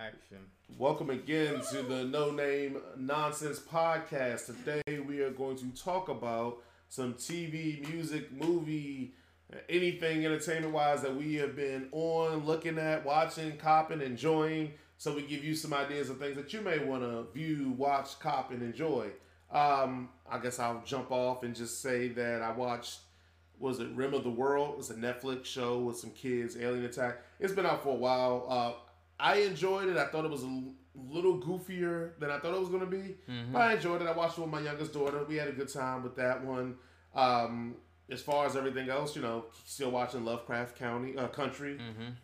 Action. Welcome again to the No Name Nonsense Podcast. Today we are going to talk about some TV, music, movie, anything entertainment wise that we have been on, looking at, watching, copping, enjoying. So we give you some ideas of things that you may want to view, watch, cop, and enjoy. Um, I guess I'll jump off and just say that I watched was it Rim of the World? It's a Netflix show with some kids, alien attack. It's been out for a while. Uh, I enjoyed it. I thought it was a little goofier than I thought it was going to be. But I enjoyed it. I watched it with my youngest daughter. We had a good time with that one. Um, as far as everything else, you know, still watching Lovecraft County uh, Country.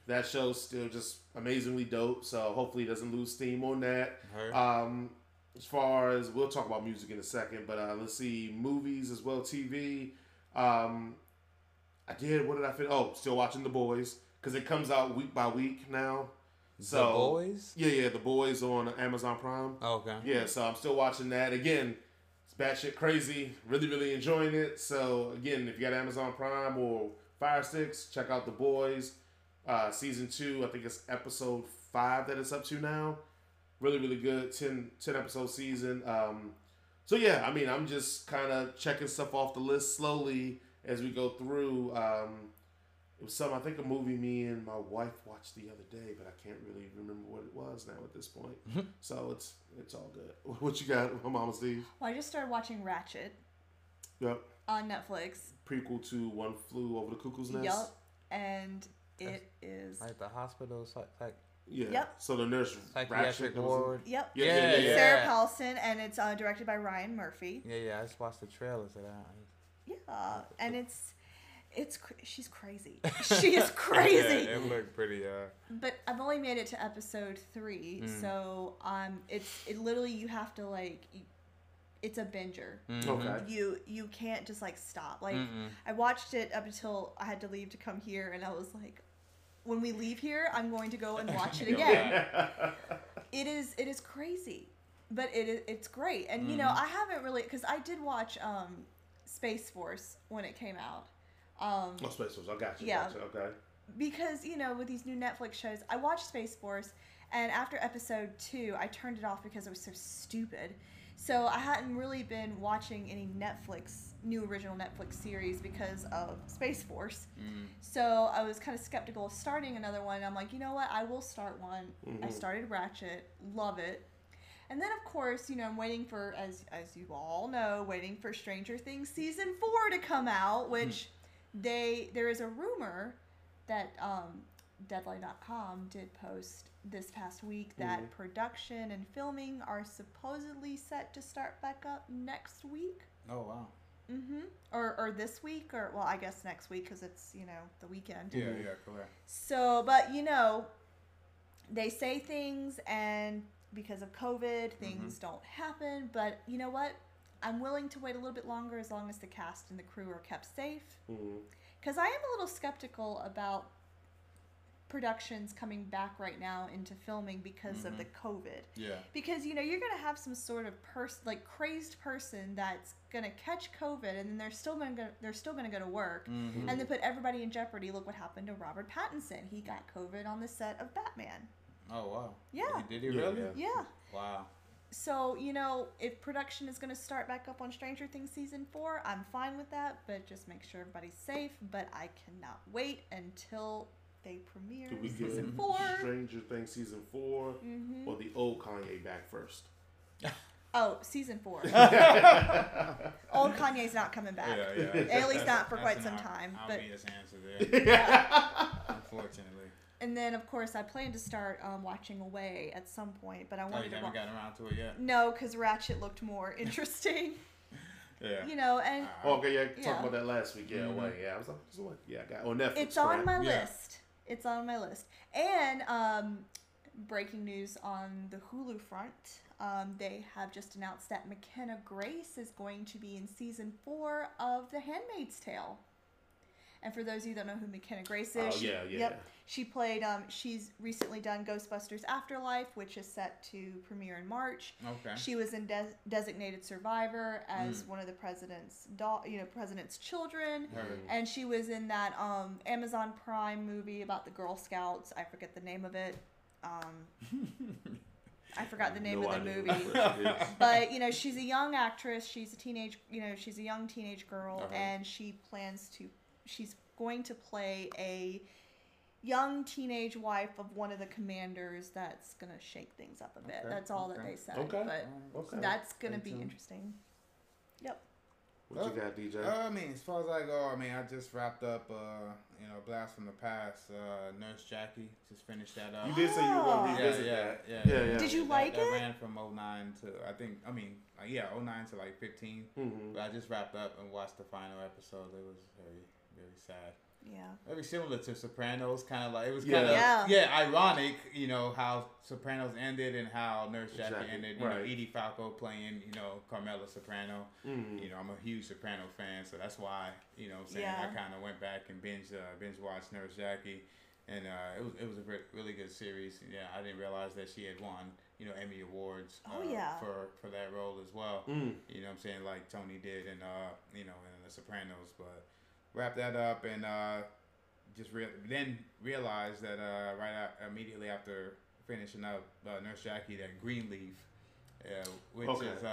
That show's still just amazingly dope. So hopefully it doesn't lose steam on that. Um, as far as we'll talk about music in a second, but uh, let's see movies as well, TV. Um, I did. What did I fit? Oh, still watching The Boys because it comes out week by week now. So the boys. yeah, yeah, The Boys on Amazon Prime. Okay. Yeah, so I'm still watching that. Again, it's batshit crazy. Really, really enjoying it. So again, if you got Amazon Prime or Fire Sticks, check out The Boys. Uh, season two, I think it's episode five that it's up to now. Really, really good. 10, 10 episode season. Um, so yeah, I mean, I'm just kind of checking stuff off the list slowly as we go through. Um, it was some, I think, a movie me and my wife watched the other day, but I can't really remember what it was now at this point. so it's it's all good. What you got, my Mama Steve? Well, I just started watching Ratched Yep. on Netflix. Prequel to One Flew Over the Cuckoo's Nest. Yep. And it is. Like the hospital, psych, psych, Yeah. Yep. So the nurse psychiatric Ratched was- ward. Yep. Yeah, yeah, yeah, yeah. Sarah Paulson, and it's uh, directed by Ryan Murphy. Yeah, yeah. I just watched the trailers of that. Yeah, and it's it's cr- she's crazy. She is crazy. yeah, it looked pretty. Uh, But I've only made it to episode three, Mm. so um, it's it literally you have to like, you, it's a binger. mhm. Okay. You you can't just like stop. Like Mm-mm. I watched it up until I had to leave to come here, and I was like, when we leave here, I'm going to go and watch it again. it is it is crazy, but it is it's great. And you know Mhm. I haven't really because I did watch um, Space Force when it came out. Um, Oh, Space Force. I got you. Yeah. Gotcha. Okay. because you know with these new Netflix shows, I watched Space Force, and after episode two, I turned it off because it was so stupid. So I hadn't really been watching any Netflix new original Netflix series because of Space Force. Mm. So I was kind of skeptical of starting another one. I'm like, you know what? I will start one. I Mhm. started Ratched, love it. And then of course, you know, I'm waiting for as as you all know, waiting for Stranger Things season 4 to come out, which they there is a rumor that um deadline.com did post this past week that Mhm. production and filming are supposedly set to start back up next week. Oh wow. Mm-hmm. Or, or this week, or well, I guess next week because it's you know the weekend. Yeah, yeah, correct. So, but you know, they say things, and because of COVID, things don't happen. But you know what? I'm willing to wait a little bit longer as long as the cast and the crew are kept safe. Mhm. Because I am a little skeptical about productions coming back right now into filming because of Mhm. the COVID Yeah. because you know you're gonna have some sort of person like crazed person that's gonna catch COVID and then they're still gonna go, they're still gonna go to work Mm-hmm. and they put everybody in jeopardy. Look what happened to Robert Pattinson. He got COVID on the set of Batman. Oh wow. Yeah. Did he Yeah, really? yeah. Yeah. Wow. So you know if production is gonna start back up on Stranger Things season four, I'm fine with that. But just make sure everybody's safe. But I cannot wait until they premiere Do we get season four. Stranger Things season 4 hmm or the old Kanye back first? Oh, season four. Old Kanye's not coming back. Yeah, yeah. At least not for quite an some ob- time, but- obvious answer there. Unfortunately. And then, of course, I plan to start um, watching Away at some point, but I Oh, wanted you to. haven't Wa- gotten around to it yet. no, because Ratched looked more interesting, Yeah. you know, and Oh, okay, yeah, talked Yeah. about that last week. Yeah, Mhm. away. Yeah, I was like, "This is what? Yeah, I got on Netflix. it's on my Yeah. list. It's on my list. And um, breaking news on the Hulu front. Um, they have just announced that McKenna Grace is going to be in season four of The Handmaid's Tale. And for those of you who don't know who McKenna Grace is, Oh, she, yeah, yeah. Yep, she played. Um, she's recently done Ghostbusters Afterlife, which is set to premiere in March. Okay. She was in Des- Designated Survivor as Mm. one of the president's da- you know, president's children. Heard. And she was in that um, Amazon Prime movie about the Girl Scouts. I forget the name of it. um, I forgot the name No of the movie. what it is. but you know she's a young actress she's a teenage you know she's a young teenage girl Uh-huh. and she plans to she's going to play a young teenage wife of one of the commanders that's gonna shake things up a bit Okay, that's all that they said Okay. but Okay. that's gonna be tuned. interesting yep What you got, DJ? Uh, I mean, as far as I go, I mean, I just wrapped up, uh, you know, Blast from the Past, uh, Nurse Jackie. Just finished that up. you did say you were going to yeah, revisit yeah, that. yeah, Yeah, yeah. Did you that, like that it? ran from 09 to, I think, I mean, uh, yeah, 09 to like 15. Mhm. But I just wrapped up and watched the final episode. It was very, very sad. yeah Very similar to Sopranos, kind of like it was Yeah. kind of Yeah. yeah. ironic, you know how Sopranos ended and how Nurse Jackie Exactly, ended. You right. know, Edie Falco playing you know Carmela Soprano. Mhm. You know, I'm a huge Soprano fan, so that's why you know what I'm saying Yeah. I kind of went back and binge uh, binge watched Nurse Jackie, and uh, it was it was a re- really good series. Yeah, I didn't realize that she had won you know Emmy awards. Oh, uh, yeah. for for that role as well. Mm. You know what I'm saying? Like Tony did and uh, you know, in The Sopranos. But wrap that up and uh, just re- then realized that uh, right out, immediately after finishing up uh, Nurse Jackie, that Greenleaf, uh, which Okay. is uh,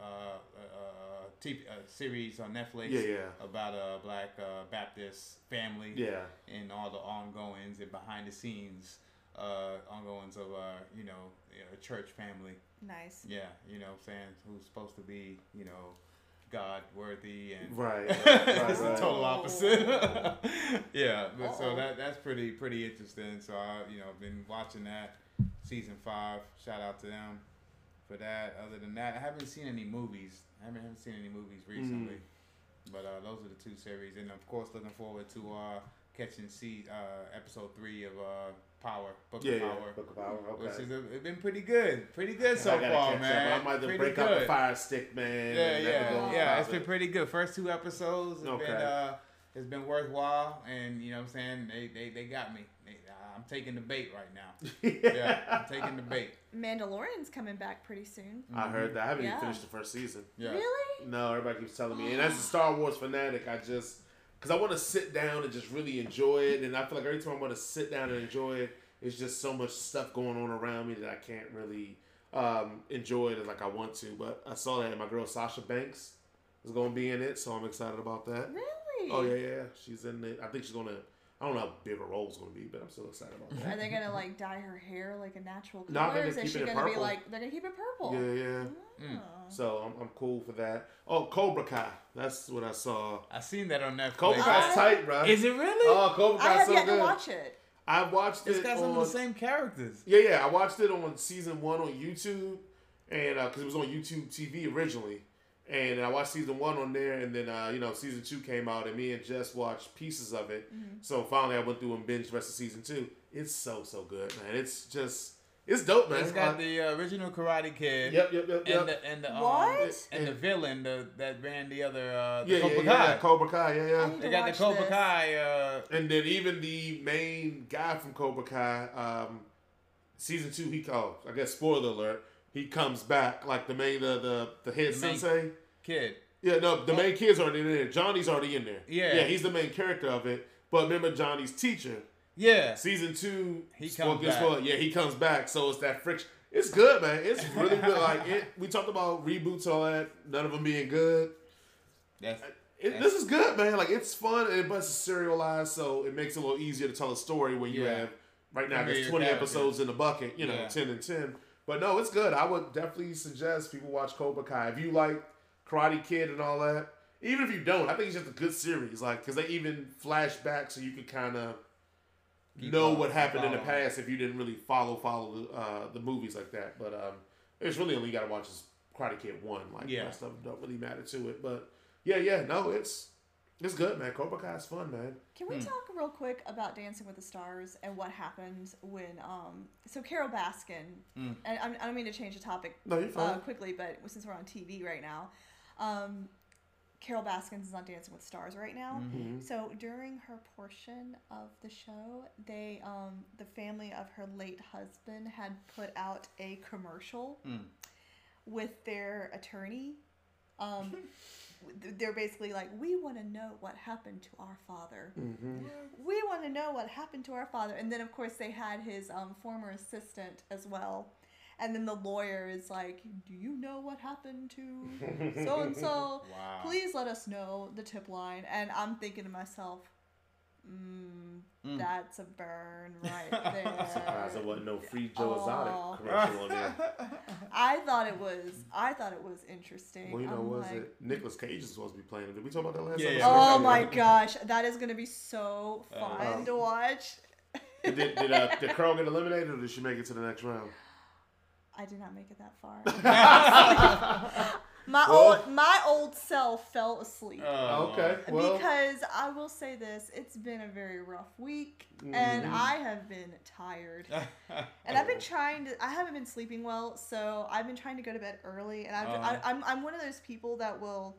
uh, uh, TV, uh, series on Netflix Yeah, yeah. about a black uh, Baptist family Yeah. and all the ongoings and behind the scenes uh, ongoings of uh, you know a church family. nice Yeah, you know what I'm saying? Who's supposed to be, you know, God worthy and Right. right, right, it's the right. total opposite. yeah, but so Uh-oh. that that's pretty pretty interesting. So I you know been watching that season five. Shout out to them for that. Other than that, I haven't seen any movies. I haven't, haven't seen any movies recently. But uh, those are the two series, and of course looking forward to uh, catching see uh, episode three of uh, Power Book Yeah, of yeah. Power. Book of Power. Okay. Which it's been pretty good, pretty good so far, man. Up. I might have to break good. out the fire stick, man. Yeah, yeah, yeah. It's been pretty good. First two episodes have been uh, it's been worthwhile, and you know what I'm saying they they, they got me. They, I'm taking the bait right now. Yeah, I'm taking the bait. mandalorian's coming back pretty soon I heard that. I haven't Yeah. even finished the first season. Yeah. really No, everybody keeps telling me. And as a Star Wars fanatic, I just because I want to sit down and just really enjoy it. And I feel like every time I want to sit down and enjoy it, it's just so much stuff going on around me that I can't really um, enjoy it like I want to. But I saw that my girl Sasha Banks is going to be in it, so I'm excited about that. really Oh yeah, yeah, she's in it. I think she's gonna. I don't know how big her role's gonna be, but I'm still excited about that. Are they gonna like dye her hair like a natural color? No, I think or is they're she gonna be like they're gonna keep it purple? Yeah, yeah. Mm. Oh. So I'm, I'm cool for that. Oh, Cobra Kai. That's what I saw. I seen that on Netflix. Cobra Kai's I- tight, bro. Is it really? Oh, Cobra I Kai's have so yet good. to watch it. I watched it's it It's got some on. of the same characters. Yeah, yeah. I watched it on season one on YouTube, and because it was on YouTube TV originally, and I watched season one on there, and then uh, you know season two came out, and me and Jess watched pieces of it. Mm-hmm. So finally, I went through and binged the rest of season two. It's so so good, man. It's just it's dope, man. It's got Uh, the uh, original Karate Kid. yep, yep, yep, yep. And the and the um, What? and the villain the, that ran the other uh, the yeah, yeah, Cobra yeah, Kai. yeah, Cobra Kai, yeah, yeah. need They got the Cobra this. Kai. Uh, And then even the main guy from Cobra Kai, um, season two, he oh, I guess spoiler alert, he comes back like the main the the, the head The main- sensei. kid. Yeah, no, the main kid's already in there. Johnny's already in there. Yeah. yeah, he's the main character of it. But remember Johnny's teacher, Yeah. season two. He comes back. Yeah, he comes back. So it's that friction. It's good, man. It's really good. Like it, we talked about reboots, all that. None of them being good. That's It, this is good, man. Like it's fun, and but it's serialized, so it makes it a little easier to tell a story when you Yeah. have right now. There's 20 characters. episodes in the bucket, you know, Yeah. 10 and 10. But no, it's good. I would definitely suggest people watch Cobra Kai if you like Karate Kid and all that. Even if you don't, I think it's just a good series. Like because they even flash back so you can kind of know on- what happened in the past if you didn't really follow follow the, uh, the movies like that. But um, it's really only got to watch is Karate Kid one. Like Yeah. that stuff don't really matter to it. But yeah, yeah, no, it's it's good, man. Cobra Kai is fun, man. Can Hmm. we talk real quick about Dancing with the Stars and what happened when um so Carole Baskin Mm. and I'm, I don't mean to change the topic No, you're uh, quickly, but since we're on TV right now, um, Carole Baskins is on Dancing with Stars right now. Mhm. So during her portion of the show, they um, the family of her late husband had put out a commercial Mm. with their attorney. Um, they're basically like, we want to know what happened to our father. Mm-hmm. We want to know what happened to our father. And then, of course, they had his um, former assistant as well. And then the lawyer is like, Do you know what happened to so and so? Please let us know the tip line. And I'm thinking to myself, mm, Mm. That's a burn right there. Surprised there wasn't no free Joe Oh. Exotic commercial on there. I thought it was. I thought it was interesting. Well, you know, I'm was like, it Nicolas Cage is supposed to be playing? Did we talk about that last Yeah, episode? yeah. Oh my gosh, that is gonna be so Uh, fun to watch. Did, did, uh, did Carl get eliminated or did she make it to the next round? I did not make it that far. My Well- old my old self fell asleep. Oh, okay. Well, because I will say this, it's been a very rough week and Mhm. I have been tired. And I've been trying to I haven't been sleeping well, so I've been trying to go to bed early and I've, Uh-huh. I, I'm I'm one of those people that will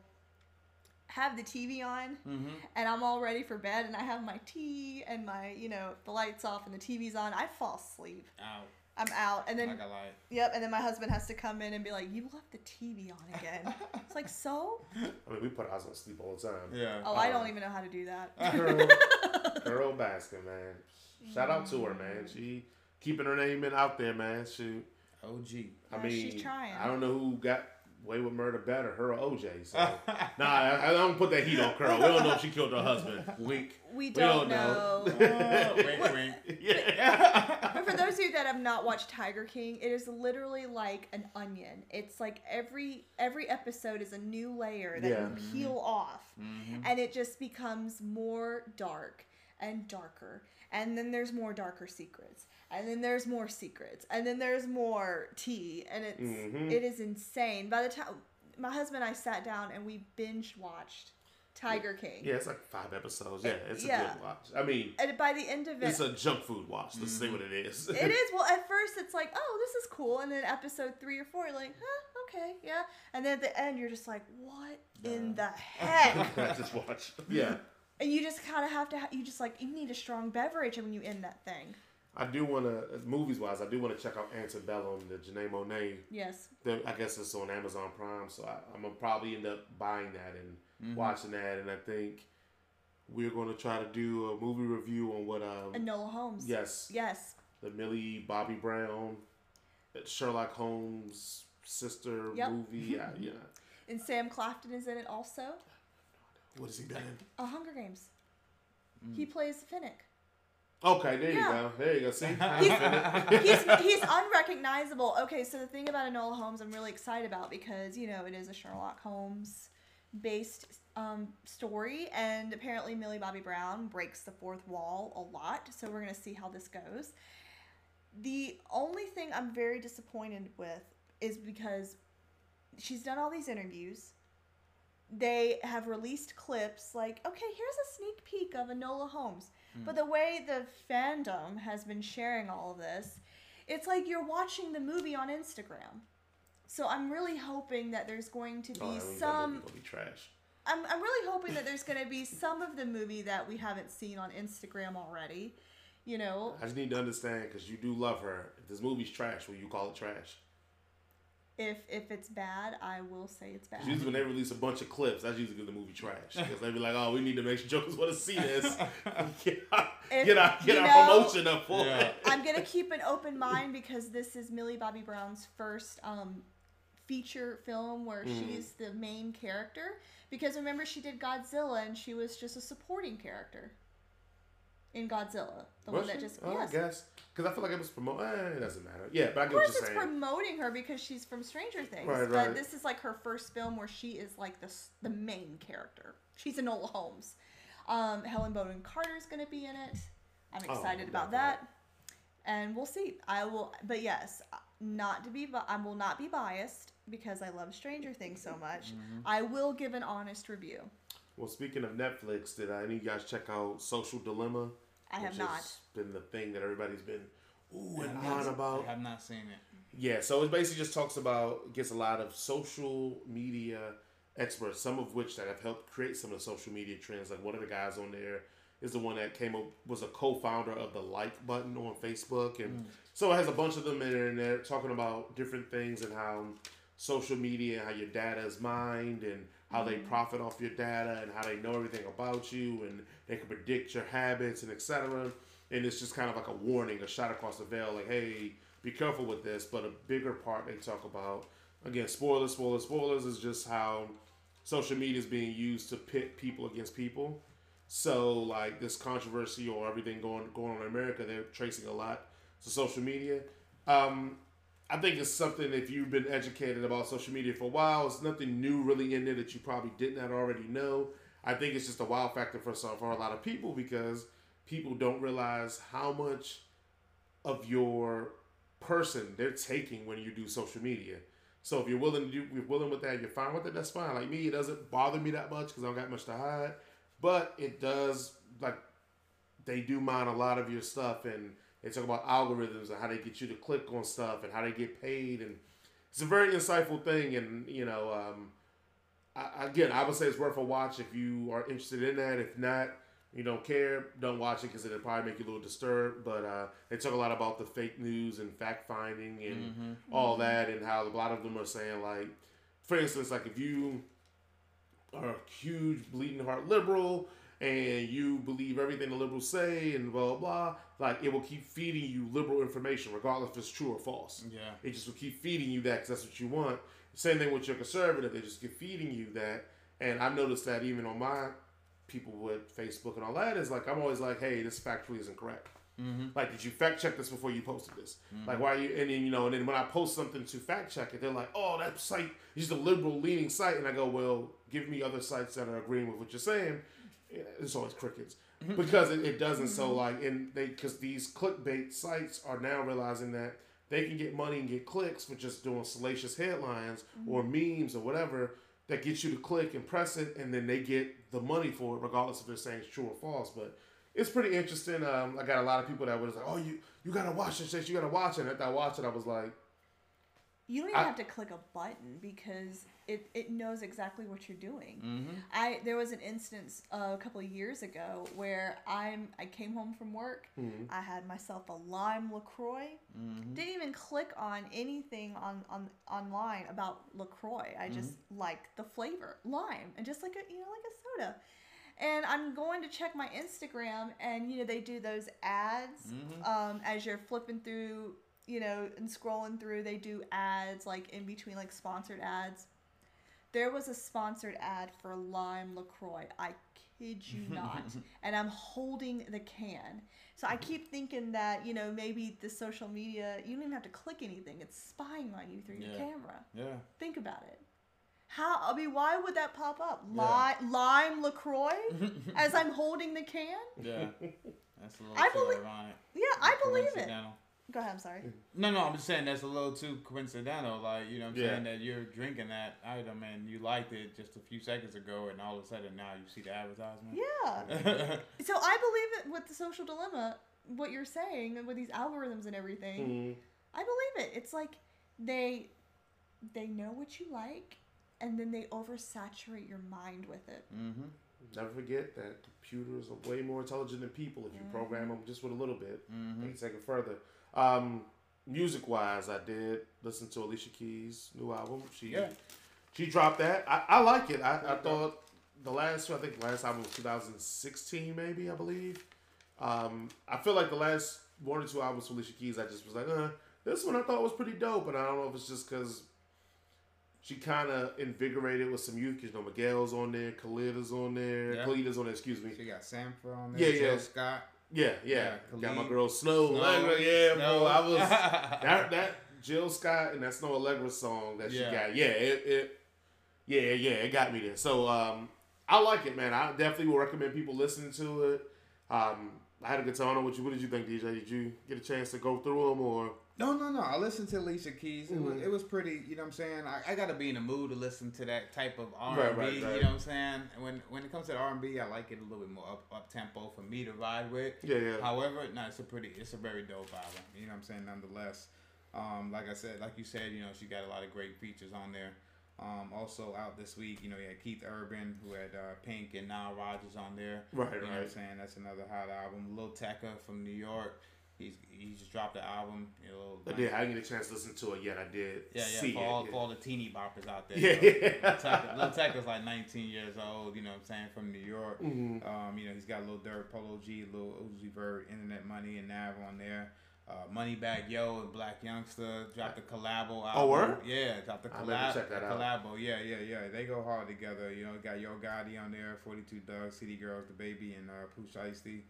have the TV on hmm and I'm all ready for bed and I have my tea and my, you know, the lights off and the TV's on, I fall asleep. Out. I'm out. And then Like a light. Yep, and then my husband has to come in and be like, "You left the TV on again." it's like, so? I mean, we put ours on sleep all the time. Yeah. Oh, I Uh, don't even know how to do that. Girl, girl Baskin, man. Shout out to her, man. She keeping her name in out there, man. Shoot. OG. I Yeah, mean, she's trying. I don't know who got away with murder better, her or OJ. So, nah, I, I don't put that heat on Curl. We don't know if she killed her husband. Wink. we don't don't, know. know. wink, wink. Yeah. but for those of you that have not watched Tiger King, it is literally like an onion. It's like every every episode is a new layer that Yeah. you peel off, Mhm. and it just becomes more dark and darker. And then there's more darker secrets, and then there's more secrets, and then there's more tea, and it's Mhm. it is insane. By the time my husband and I sat down and we binge watched Tiger King, Yeah, it's like five episodes. Yeah, it's a good watch. I mean, and by the end of it, it's a junk food watch. Let's see mm-hmm. what it is. it is. Well, at first it's like, oh, this is cool, and then episode three or four, you're like, huh, okay, yeah, and then at the end, you're just like, what in the heck? I just watch. Yeah. and you just kind of have to. Ha- you just like you need a strong beverage when you end that thing. I do want to, movies wise, I do want to check out Antebellum, the Janelle Monáe. Yes. The, I guess it's on Amazon Prime, so I, I'm gonna probably end up buying that and Mm-hmm. watching that. And I think we're gonna try to do a movie review on what, um, Enola Holmes. yes, Yes. the Millie Bobby Brown, uh, Sherlock Holmes sister Yep. movie. yeah, yeah, And Sam Claflin is in it also. what has he been in? A Hunger Games. Mm. He plays Finnick. Okay, there you go. There you go. See, he's he's unrecognizable. Okay, so the thing about Enola Holmes, I'm really excited about because you know it is a Sherlock Holmes based um, story, and apparently Millie Bobby Brown breaks the fourth wall a lot. So we're gonna see how this goes. The only thing I'm very disappointed with is because she's done all these interviews. They have released clips like, okay, here's a sneak peek of Enola Holmes. But the way the fandom has been sharing all of this, it's like you're watching the movie on Instagram. So I'm really hoping that there's going to be oh, that movie some. gonna be trash. I'm, I'm really hoping that there's going to be some of the movie that we haven't seen on Instagram already. You know, I just need to understand because you do love her. If this movie's trash, will you call it trash? if if it's bad, I will say it's bad. Usually when they release a bunch of clips, that's usually because the movie trash. Because they be like, "Oh, we need to make sure jokers want to see this. get our, If- get our, get our know- promotion up for Yeah. it." I'm gonna keep an open mind because this is Millie Bobby Brown's first um, feature film where Mm. she's the main character. Because remember, she did Godzilla and she was just a supporting character in Godzilla, the Was one that she? just oh, yes. I guess because I feel like it was promote. Eh, it doesn't matter. Yeah, but I Of course, it's saying. promoting her because she's from Stranger Things. Right, but this is like her first film where she is like the the main character. She's in Enola Holmes. Um, Helen Bonham Carter is going to be in it. I'm Oh, excited about definitely. that, and we'll see. I will, but yes, not to be. I will not be biased because I love Stranger Things so much. I will give an honest review. well, speaking of Netflix, did uh, any of you guys check out Social Dilemma? I have which not. has been the thing that everybody's been ooh and on not- about. I have not seen it. Yeah, so it basically just talks about gets a lot of social media experts, some of which that have helped create some of the social media trends. Like one of the guys on there is the one that came up was a co-founder of the like button on Facebook, and so it has a bunch of them in there, and they're talking about different things and how social media, and how your data is mined, and how they profit off your data and how they know everything about you and they can predict your habits and etc. And it's just kind of like a warning, a shot across the veil, like, hey, be careful with this. But a bigger part they talk about, again, spoilers, spoilers, spoilers, is just how social media is being used to pit people against people. So like this controversy or everything going going on in America, they're tracing a lot to social media. Um, I think it's something if you've been educated about social media for a while, it's nothing new really in there that you probably did not already know. I think it's just a wow factor for some for a lot of people because people don't realize how much of your person they're taking when you do social media. So if you're willing to do, you're willing with that, you're fine with it. That's fine. Like me, it doesn't bother me that much because I don't got much to hide. But it does like they do mine a lot of your stuff and they talk about algorithms and how they get you to click on stuff and how they get paid and it's a very insightful thing and you know um, I, again I would say it's worth a watch if you are interested in that. If not, you don't care, don't watch it because it'll probably make you a little disturbed. But uh, they talk a lot about the fake news and fact finding and Mm-hmm. all that, and how a lot of them are saying like, for instance, like if you are a huge bleeding heart liberal and you believe everything the liberals say and blah blah blah, like it will keep feeding you liberal information regardless if it's true or false. Yeah. It just will keep feeding you that because that's what you want. Same thing with your conservative; they just keep feeding you that. And I've noticed that even on my people with Facebook and all that is like I'm always like, hey, this factually isn't correct. Mm-hmm. Like, did you fact check this before you posted this? Like, why are you? And then you know, and then when I post something to fact check it, they're like, oh, that site is a liberal leaning site, and I go, well, give me other sites that are agreeing with what you're saying. It's always crickets because it, it doesn't. So like, and they because these clickbait sites are now realizing that they can get money and get clicks for just doing salacious headlines or memes or whatever that gets you to click and press it, and then they get the money for it, regardless if they're saying it's true or false. But it's pretty interesting. Um, I got a lot of people that was like, "Oh, you you gotta watch this shit. You gotta watch it." And after I watched it, I was like, You don't even I- have to click a button because it, it knows exactly what you're doing. Mm-hmm. I there was an instance uh, a couple of years ago where I'm I came home from work. Mhm. I had myself a lime Lacroix. Mm-hmm. Didn't even click on anything on on online about Lacroix. I just liked the flavor lime and just like a you know like a soda. And I'm going to check my Instagram, and you know they do those ads Mhm. um, as you're flipping through, you know, and scrolling through. They do ads like in between, like sponsored ads. There was a sponsored ad for Lime Lacroix. I kid you not, and I'm holding the can. So I keep thinking that you know maybe the social media you don't even have to click anything; it's spying on you through your Yeah. camera. Yeah. Think about it. How I mean, why would that pop up? Yeah. Li- Lime Lacroix as I'm holding the can. Yeah. That's a little I believe- ironic. Yeah, I believe it. Go ahead. I'm sorry. No, no, I'm just saying that's a little too coincidental. Like, you know what I'm Yeah. saying? That you're drinking that item and you liked it just a few seconds ago, and all of a sudden now you see the advertisement. Yeah. So I believe it with the social dilemma, what you're saying, and with these algorithms and everything. Mhm. I believe it. It's like they they know what you like, and then they oversaturate your mind with it. mm-hmm. Never forget that computers are way more intelligent than people if you program them just with a little bit. Mm-hmm. They can take it further. Um, music wise, I did listen to Alicia Keys' new album. She Yeah. she dropped that. I, I like it. I, I thought the last I think the last album was 2016 maybe I believe. Um, I feel like the last one or two albums from Alicia Keys I just was like, uh, this one I thought was pretty dope, and I don't know if it's just because she kind of invigorated with some youth. You know Miguel's on there, Khalid is on there, Yeah. Khalid is on there. Excuse me. She got Sampha on Yeah, there. Jill yeah. Scott. Yeah, yeah. Got my girl Snow. Snow. Allegra. Yeah, bro. I was that that Jill Scott and that Snoh Aalegra song that she Yeah. got. Yeah, it, it yeah, yeah, it got me there. So um I like it, man. I definitely will recommend people listening to it. Um I had a good time. I don't what you what did you think, DJ? Did you get a chance to go through them or No, no, no. I listened to Alicia Keys. It, was, Mhm. it was pretty. You know what I'm saying? I, I got to be in the mood to listen to that type of R&B. right, You know what I'm saying? And when when it comes to R&B, I like it a little bit more up, up tempo for me to ride with. Yeah, yeah. However, no, it's a pretty, it's a very dope album. You know what I'm saying? Nonetheless, um, like I said, like you said, you know, she got a lot of great features on there. Um, also out this week, you know, you had Keith Urban who had uh, Pink and Nile Rodgers on there. Right, You know what I'm saying? That's another hot album. Lil Tecca from New York. He's he just dropped the album. You know, I did. I didn't get a chance to listen to it yet. I did. Yeah, yeah. See for, it. all, yeah. for all the teeny boppers out there. Yeah, you know. yeah. Lil Lil Tecca's like 19 years old. You know what I'm saying? From New York. Mhm. Um, you know, he's got a little Durk, Polo G, little Uzi Vert, Internet Money, and Nav on there. Uh, Moneybagg Yo and Blac Youngsta dropped the collabo album. Oh, word? Yeah, dropped never collab. check that out. collabo. Yeah, yeah, yeah. They go hard together. You know, got Yo Gotti on there, 42 Dugg, City Girls, The Baby, and uh, Pooh Shiesty.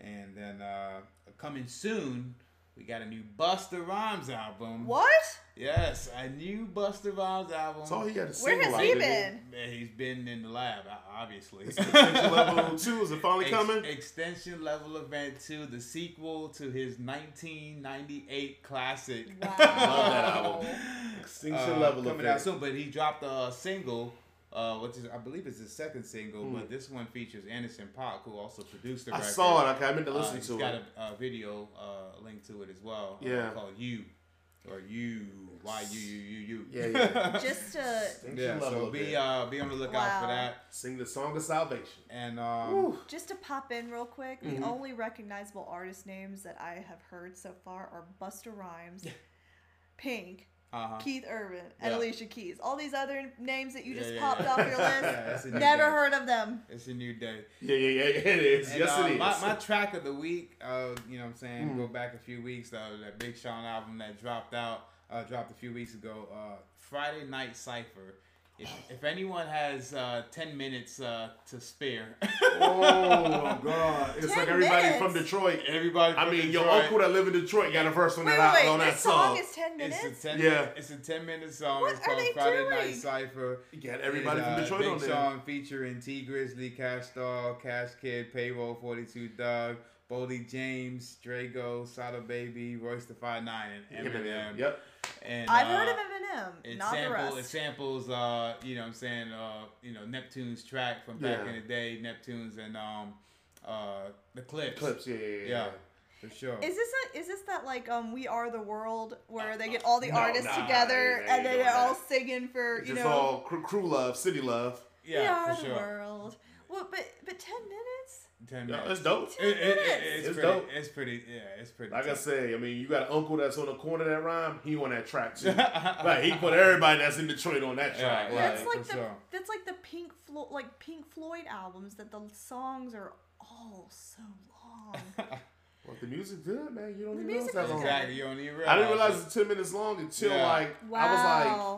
And then uh, coming soon, we got a new Busta Rhymes album. What? Yes, a new Busta Rhymes album. That's all he had to Where single has he been? Man, he's been in the lab, obviously. Extension level two is it finally Ex- coming? Extension Level Event 2, the sequel to his 1998 classic. Wow. Love that album. Extinction Uh, level coming event. out soon, but he dropped a single, uh, which is I believe is his second single, Hmm. but this one features Anderson Paak, who also produced the I record. saw it. Okay, I meant to Uh, listen he's to got it. a, a video uh, link to it as well. uh, Yeah. called You or You Why you? You? You? Yeah, yeah. Just to yeah. So be event. uh, be on the lookout for that. Sing the song of salvation. And um, just to pop in real quick, Mhm. the only recognizable artist names that I have heard so far are Busta Rhymes, Pink, uh-huh. Keith Urban, and Yeah. Alicia Keys. All these other names that you just yeah, popped yeah. off your list, Yeah, it's a new never day. heard of them. It's a new day. Yeah, yeah, yeah. It is. And, yes, uh, it is. My, my track of the week, uh, you know what I'm saying, Mm. go back a few weeks, though, that Big Sean album that dropped out, uh, dropped a few weeks ago, uh, Friday Night Cypher. If, if anyone has uh, 10 minutes uh, to spare, oh god, it's Ten like everybody minutes? from Detroit. everybody I from mean, your uncle that live in Detroit got a verse on Wait, that wait, out on wait. that This song song. is 10 minutes? It's a 10 Yeah. minute, it's a 10 minute song. What it's are called they Friday doing? Night Cypher. You got everybody And, from uh, Detroit Big on there. Sean featuring Tee Grizzley, Kash Doll, Cash Kidd, Payroll 42 Dugg, Boldy James, Drego, Sada Baby, Royce the Five Nine, and Eminem. Eminem. Yep. And, I've uh, heard of Eminem, It not the samples, it samples, uh, you know what I'm saying, uh, you know, Neptune's track from back Yeah. in the day, Neptune's and um, uh, the Clipse. Clipse. Yeah, yeah, yeah. Yeah, for sure. Is this a, is this that like um We Are the World where they get all the No, artists nah, together they and then they're all singing for It's you know all crew, crew love, city love. yeah, We Are for the sure. World. Well, but but ten minutes. Ten Yeah, minutes. it's dope. It- it- it- it's, It's pretty, dope. It's pretty. Yeah, it's pretty. Like I say, I mean, you got an uncle that's on the corner of that rhyme. He on that track too. like he put everybody that's in Detroit on that track. Yeah, like, That's like for the sure. that's like the Pink Flo- like Pink Floyd albums that the songs are all so long. well, the music good, man. You don't The even know it's music that is long. exactly. You don't even realize. I didn't realize it. it's ten minutes long until Yeah. like I was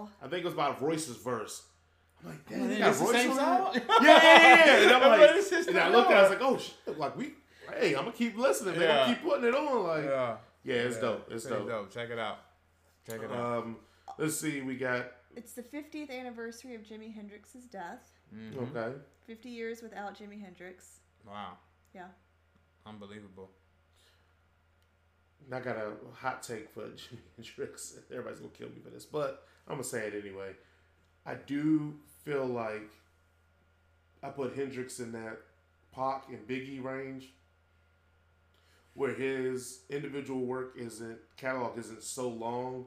like, I think it was about Royce's verse. I'm like, damn, they got it's the same on song? Yeah, yeah, yeah, yeah. And I'm I'm like, like, it's and I looked at, it, I was like, oh shit, like we, hey, I'm gonna keep listening. They Yeah. gonna keep putting it on. Like, yeah, Yeah, it's Yeah, dope. It's pretty dope. Check it out. Check it out. Um, let's see, we got It's the 50th anniversary of Jimi Hendrix's death. Mhm. okay. 50 years without Jimi Hendrix. Wow. Yeah. Unbelievable. I got a hot take for Jimi Hendrix. Everybody's gonna kill me for this, but I'm gonna say it anyway. I do feel like I put Hendrix in that Pac and Biggie range, where his individual work isn't catalog isn't so long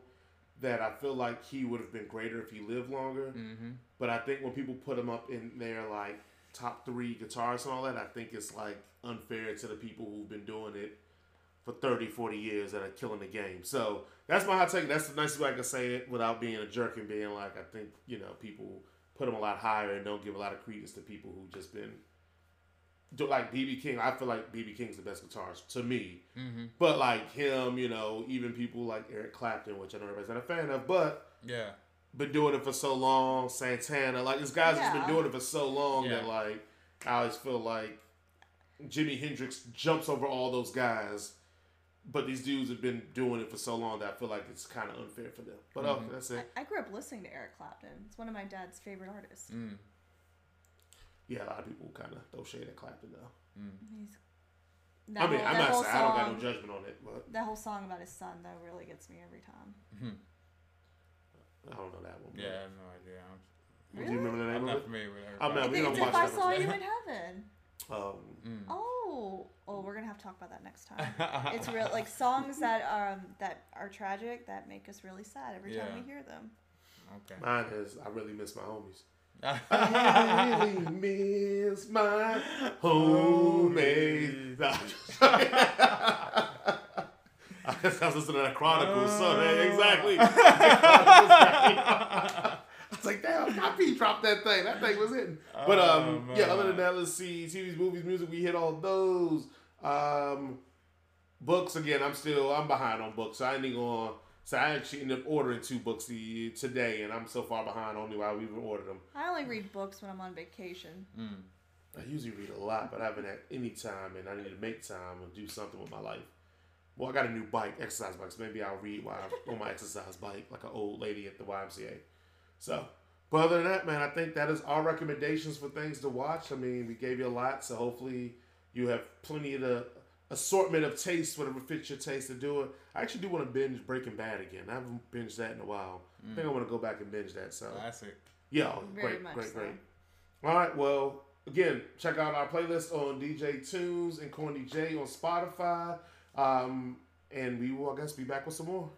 that I feel like he would have been greater if he lived longer. Mm-hmm. But I think when people put him up in their like top three guitarists and all that, I think it's like unfair to the people who've been doing it for 30, 40 years that are killing the game. So that's my hot take. That's the nicest way I can say it without being a jerk and being like, I think, you know, people put them a lot higher and don't give a lot of credence to people who've just been. Like BB King, I feel like BB King's the best guitarist to me. Mm-hmm. But like him, you know, even people like Eric Clapton, which I know everybody's not a fan of, but Yeah. been doing it for so long. Santana, like this guy's just been doing it for so long Yeah. that like I always feel like Jimi Hendrix jumps over all those guys. But these dudes have been doing it for so long that I feel like it's kind of unfair for them. But okay, Mhm. that's it. I grew up listening to Eric Clapton. It's one of my dad's favorite artists. Mm. Yeah, a lot of people kind of throw shade at Clapton though. Mm. He's, I mean, whole- I'm not whole saying I don't got no judgment on it, but That whole song about his son though really gets me every time. Mhm. I don't know that one. but- Yeah, I have no idea. I'm, Do you remember the I'm name not of it? familiar with I'm not- I we think don't it's watch if I saw you in heaven. Um, Mm. Oh, oh, we're gonna have to talk about that next time. it's real like songs that um that are tragic that make us really sad every time we hear them. Okay. mine is I really miss my homies. I really miss my homies. Nah, I'm just- I was listening to that Chronicles, so Uh. that, exactly. I was like, damn, I P dropped that thing. That thing was hitting. But um, Oh, yeah. Other than that, let's see. TVs, movies, music. We hit all those. Um, books again. I'm still I'm behind on books. So I ain't even gonna. So I actually ended up ordering two books the, today, and I'm so far behind. Only why we even ordered them. I only read books when I'm on vacation. Mm. I usually read a lot, but I haven't had any time, and I need to make time and do something with my life. Well, I got a new bike, exercise bike, so maybe I'll read while I'm on my exercise bike, like an old lady at the YMCA. So, but other than that, man, I think that is our recommendations for things to watch. I mean, we gave you a lot, so hopefully you have plenty of the assortment of tastes, whatever fits your taste to do it. I actually do want to binge Breaking Bad again. I haven't binged that in a while. I think I want to go back and binge that. So, Classic. yeah, Very great, much great, so. great. All right, well, again, check out our playlist on DJ Tunes and Corny J on Spotify. Um, and we will, I guess, be back with some more.